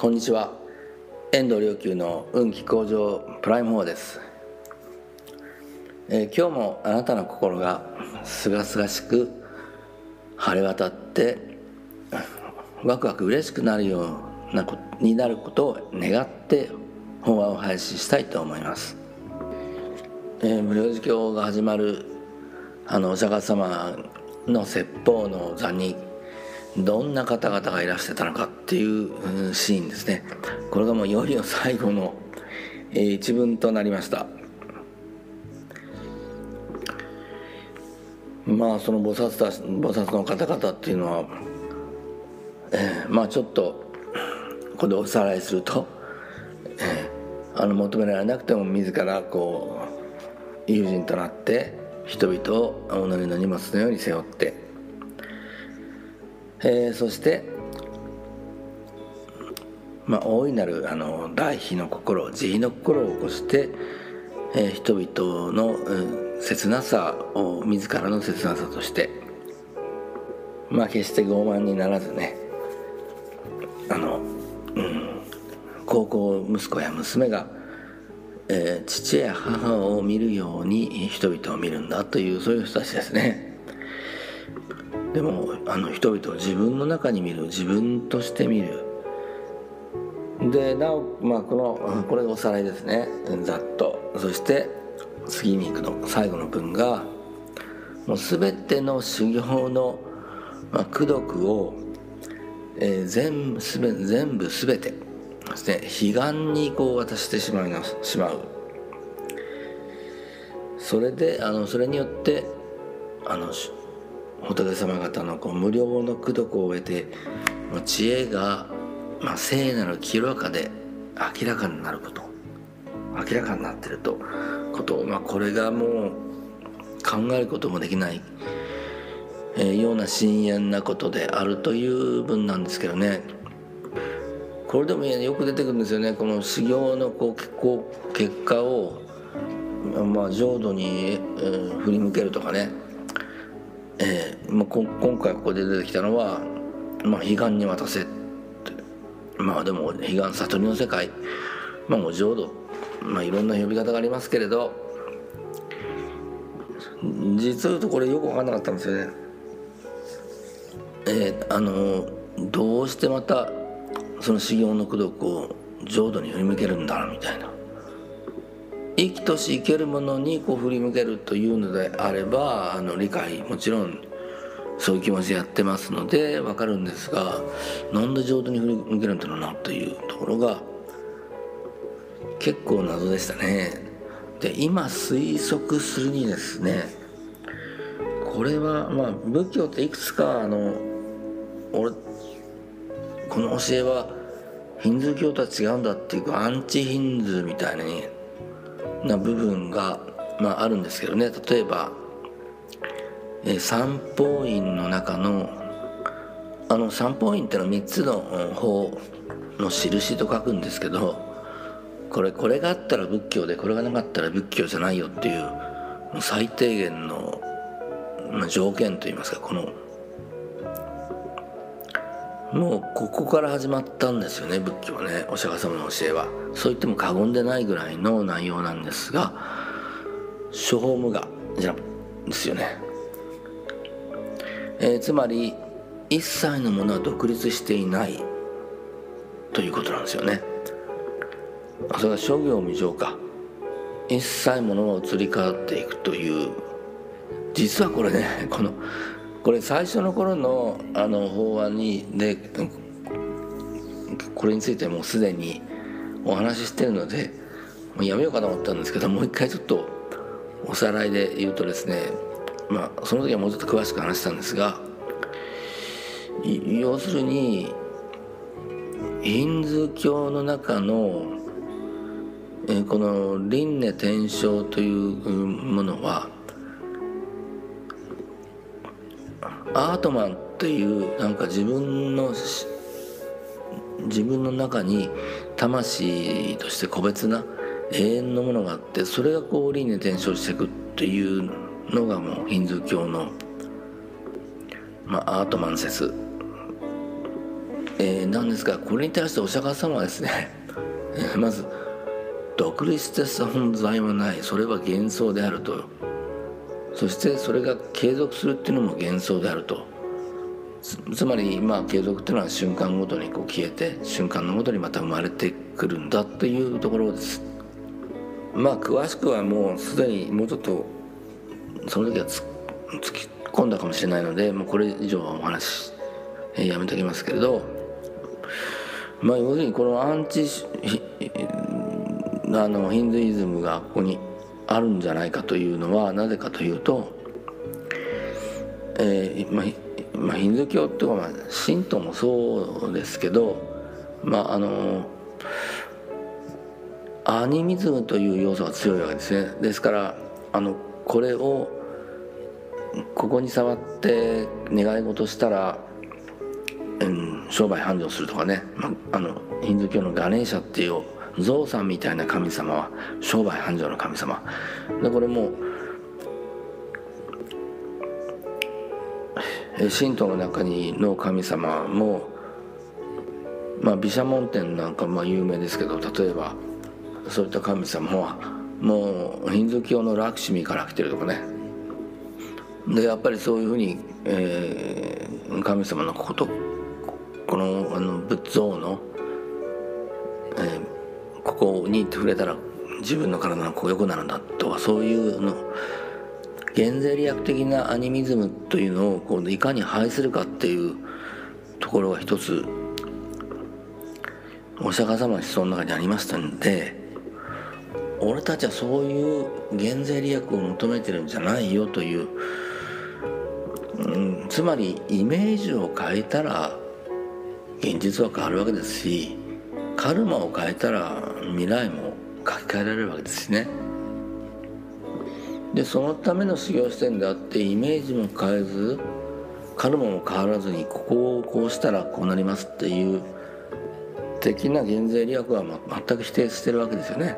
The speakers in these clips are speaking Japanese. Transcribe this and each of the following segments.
こんにちは。遠藤良久の運気向上プライム4です、えー、今日もあなたの心がすがすがしく晴れ渡ってワクワク嬉しくなるようなことになることを願って本話を配信したいと思います、えー、無料儒教が始まるあのお釈迦様の説法の座にどんな方々がいらしてたのかっていうシーンですね。これがもういよいよ最後の一文となりました。まあその菩薩た菩薩の方々っていうのは、えー、まあちょっとここでおさらいすると、えー、あの求められなくても自らこう友人となって人々を己の荷物のように背負ってえー、そしてまあ、大いなるあの大悲の心慈悲の心を起こして、えー、人々の、うん、切なさを自らの切なさとしてまあ決して傲慢にならずねあの、うん、高校息子や娘が、えー、父や母を見るように人々を見るんだというそういう人たちですね。でもあの人々を自分の中に見る自分として見る。でなお、まあ、このこれがおさらいですね。ざっと。そして次に行くの最後の文がもう全ての修行の、まあ、功徳を、えー、全部すべ全部全てですね彼岸にこう渡してしまいなしまう。それであのそれによってあの仏様方のこう無料の功徳を得て知恵が、まあ、聖なる清らかで明らかになること明らかになってるとこと、まあ、これがもう考えることもできない、えー、ような深遠なことであるという文なんですけどね。これでもよく出てくるんですよね。この修行のこうこう結果を、まあ、浄土に、えー、振り向けるとかね。えーまあ、今回ここで出てきたのは「まあ、彼岸に渡せ」まあでも彼岸悟りの世界まあもう浄土まあいろんな呼び方がありますけれど実を言うとこれよく分かんなかったんですよね。えー、あのどうしてまたその修行の功徳を浄土に振り向けるんだろうみたいな生きとし生けるものにこう振り向けるというのであればあの理解もちろんそういう気持ちでやってますので分かるんですがなんで上手に振り向けるんだろうなというところが結構謎でしたね。で今推測するにですねこれはまあ仏教っていくつかあの俺この教えはヒンズー教とは違うんだっていうかアンチヒンズーみたいなねな部分が、まあ、あるんですけどね。例えば、えー、三法印の中のあの三法印ってのは3つの法の印と書くんですけどこれこれがあったら仏教でこれがなかったら仏教じゃないよっていう最低限の、条件といいますかこのもうここから始まったんですよね仏教はね。お釈迦様の教えは。そう言っても過言でないぐらいの内容なんですが処方無我じゃですよね、えー、つまり一切のものは独立していないということなんですよね。それが諸行無常か。一切ものは移り変わっていくという。実はこれねこのこれ最初の頃のあの法案にでこれについてもうすでにお話ししてるのでもうやめようかと思ったんですけどもう一回ちょっとおさらいで言うとですねまあその時はもうちょっと詳しく話したんですが要するにヒンズー教の中のえこの輪廻転生というものはアートマンっていうなんか自分の自分の中に魂として個別な永遠のものがあってそれがこう輪廻転生していくっていうのがもうヒンズー教の、まあ、アートマン説。えー、なんですがこれに対してお釈迦様はですね まず独立的存在はない。それは幻想であると。そしてそれが継続するっていうのも幻想であると。つまりまあ継続っていうのは瞬間ごとにこう消えて瞬間のごとにまた生まれてくるんだというところです。まあ詳しくはもうすでにもうちょっとその時は突き込んだかもしれないのでもうこれ以上はお話、えやめときますけれど。まあ要するにこのアンチあのヒンドゥイズムがここにあるんじゃないかというのはなぜかというと、えーまあ、まあ、ヒンドゥー教っていうか、まあ、神道もそうですけどまああのアニミズムという要素が強いわけですね。ですからあのこれをここに触って願い事したら、うん、商売繁盛するとかね、まあ、あのヒンドゥー教のガネーシャっていうゾウさんみたいな神様は商売繁盛の神様。でこれも神道の中にの神様もまあ毘沙門天なんかまあ有名ですけど例えばそういった神様はもうヒンズー教のラクシミから来てるとかね。でやっぱりそういうふうに、えー、神様のことこのあの仏像の、ここに触れたら自分の体のここ良くなるんだとかそういうの減税利益的なアニミズムというのをこういかに排するかっていうところが一つお釈迦様の思想の中にありましたんで俺たちはそういう減税利益を求めてるんじゃないよという、うん、つまりイメージを変えたら現実は変わるわけですしカルマを変えたら未来も書き換えられるわけですね。でそのための修行視点であってイメージも変えずカルマも変わらずにここをこうしたらこうなりますっていう的な減税利益は全く否定してるわけですよね。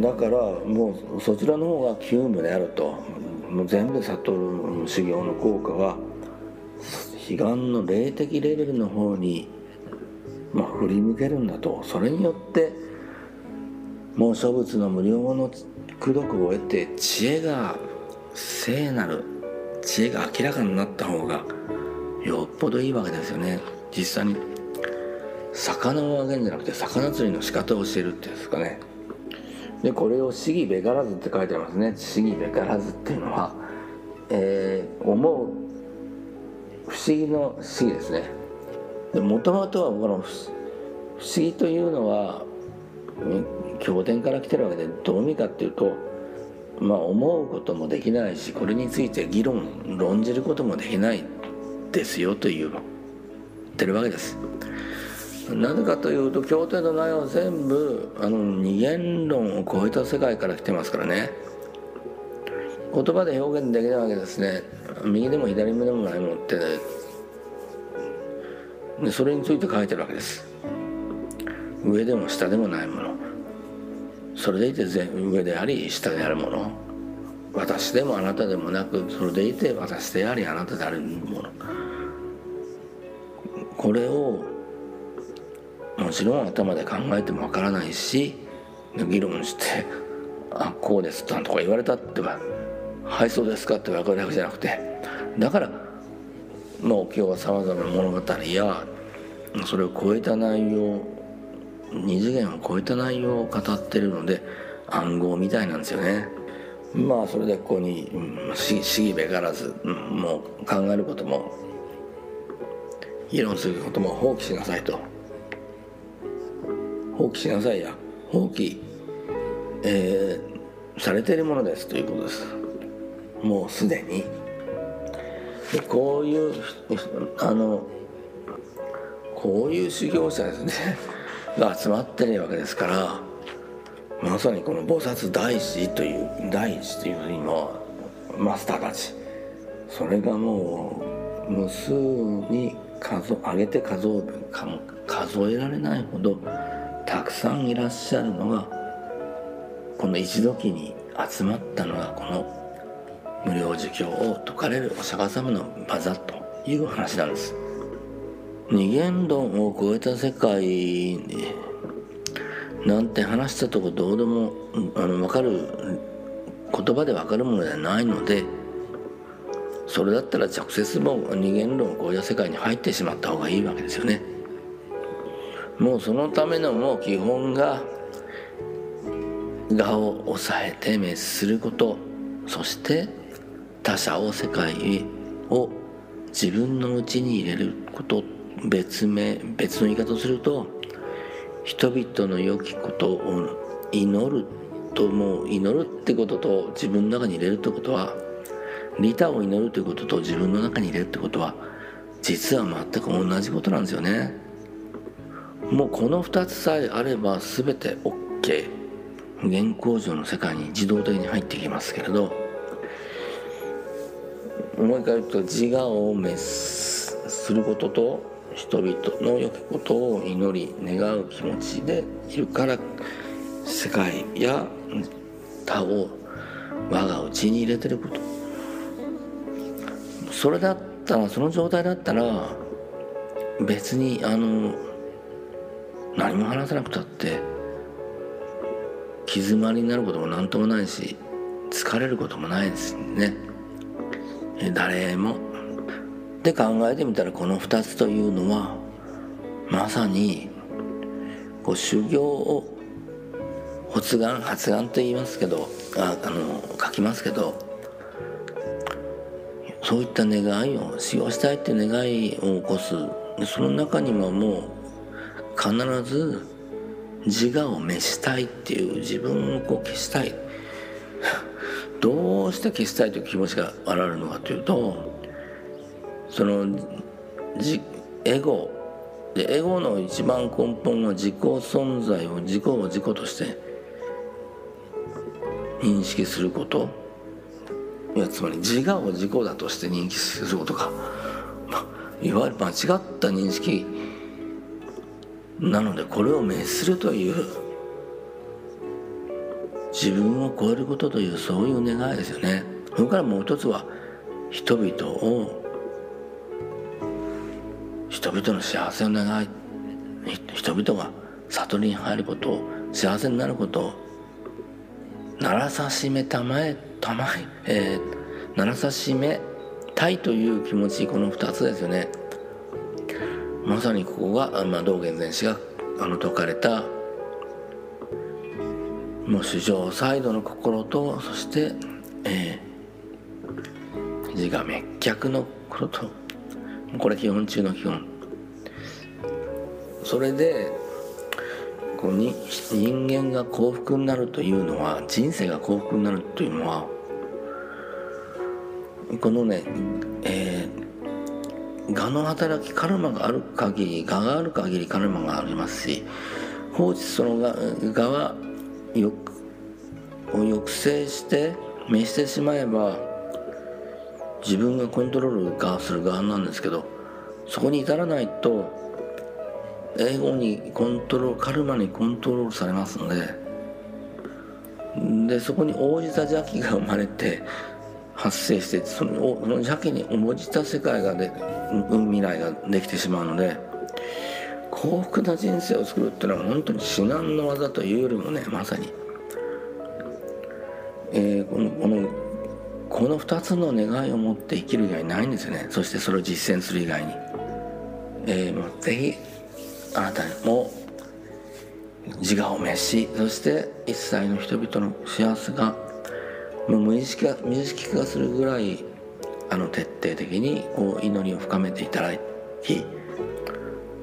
だからもうそちらの方が急務であると。もう全部悟る修行の効果は彼岸の霊的レベルの方にまあ、振り向けるんだと。それによってもう諸仏の無料の功徳を得て知恵が聖なる知恵が明らかになった方がよっぽどいいわけですよね。実際に魚をあげるんじゃなくて魚釣りの仕方を教えるっていうんですかね。でこれを「思議べからず」って書いてありますね「思議べからず」っていうのは、えー、思う不思議の思議ですね。もともとはこの不思議というのは経典から来てるわけでどういう意味かっていうとまあ思うこともできないしこれについて議論論じることもできないですよという言ってるわけです。なぜかというと経典の内容は全部あの二元論を超えた世界から来てますからね言葉で表現できないわけですね右でも左目でもないものってでそれについて書いてるわけです。上でも下でもないもの。それでいて上であり下であるもの。私でもあなたでもなくそれでいて私でありあなたであるもの。これをもちろん頭で考えてもわからないし議論して「あこうです」とか言われたっては「はいそうですか」って分かるだけじゃなくて。だからもう今日はさまざまな物語やそれを超えた内容二次元を超えた内容を語ってるので暗号みたいなんですよね。まあそれでここに市議べからず、もう考えることも議論することも放棄しなさいと。放棄しなさいや。放棄、えー、されているものですということです。もうすでに。でこういうあのこういう修行者ですね。が集まってるわけですからまさにこの菩薩大師という大師という今マスターたち。それがもう無数に数上げて数え数えられないほどたくさんいらっしゃるのがこの一時に集まったのがこの無料儒教を説かれるお釈迦様の場だという話なんです二元論を超えた世界なんて話したとこどうでもあの分かる言葉で分かるものではないのでそれだったら直接も二元論を超えた世界に入ってしまった方がいいわけですよね。もうそのためのもう基本が我を抑えて滅することそして他者を世界を自分のうちに入れること別名別の言い方をすると人々の良きことを祈るともう祈るってことと自分の中に入れるってことは利他を祈るということと自分の中に入れるってことは実は全く同じことなんですよね。もうこの2つさえあれば全て OK 原工場の世界に自動的に入ってきますけれどもう一回言うと自我を滅することと人々の良きことを祈り願う気持ちでいるから世界や他を我が内に入れてること。それだったらその状態だったら別にあの何も話さなくたって気詰まりになることも何ともないし疲れることもないですね。誰も。で考えてみたらこの2つというのはまさにこう修行を発願発願と言いますけどああの書きますけどそういった願いを使用したいっていう願いを起こす。その中にはもう必ず自我を滅したいっていう自分をこう消したい。どうして消したいという気持ちが現れるのかというとそのじエゴ。でエゴの一番根本は自己存在を自己を自己として認識すること。いやつまり自我を自己だとして認識することが、まいわゆる間違った認識なのでこれを滅するという自分を超えることというそういう願いですよね。それからもう一つは人々を人々の幸せを願い人々が悟りに入ることを幸せになることをならさしめたまえたまえー、ならさしめたいという気持ちこの2つですよね。まさにここが、まあ、道元禅師があの説かれたもう史上サイドの心とそして、えー、自我滅却の心と。これ基本中の基本。それでこうに人間が幸福になるというのは人生が幸福になるというのはこのね、えー、我の働きカルマがある限り我がある限りカルマがありますし放置その我我を抑制して滅してしまえば自分がコントロールがする側なんですけどそこに至らないと英語にコントロールカルマにコントロールされますのででそこに応じた邪気が生まれて発生してそのその邪気に応じた世界がで未来ができてしまうので幸福な人生を作るっていうのは本当に至難の技というよりもねまさに、えー、このこのこの2つの願いを持って生きる以外ないんですよね。そしてそれを実践する以外に、えー、ぜひあなたも自我を滅しそして一切の人々の幸せがもう無意識無意識化するぐらいあの徹底的にこう祈りを深めていただき、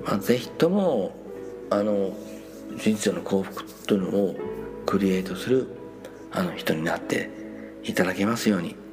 まあ、ぜひともあの人生の幸福というのをクリエイトするあの人になっていただけますように。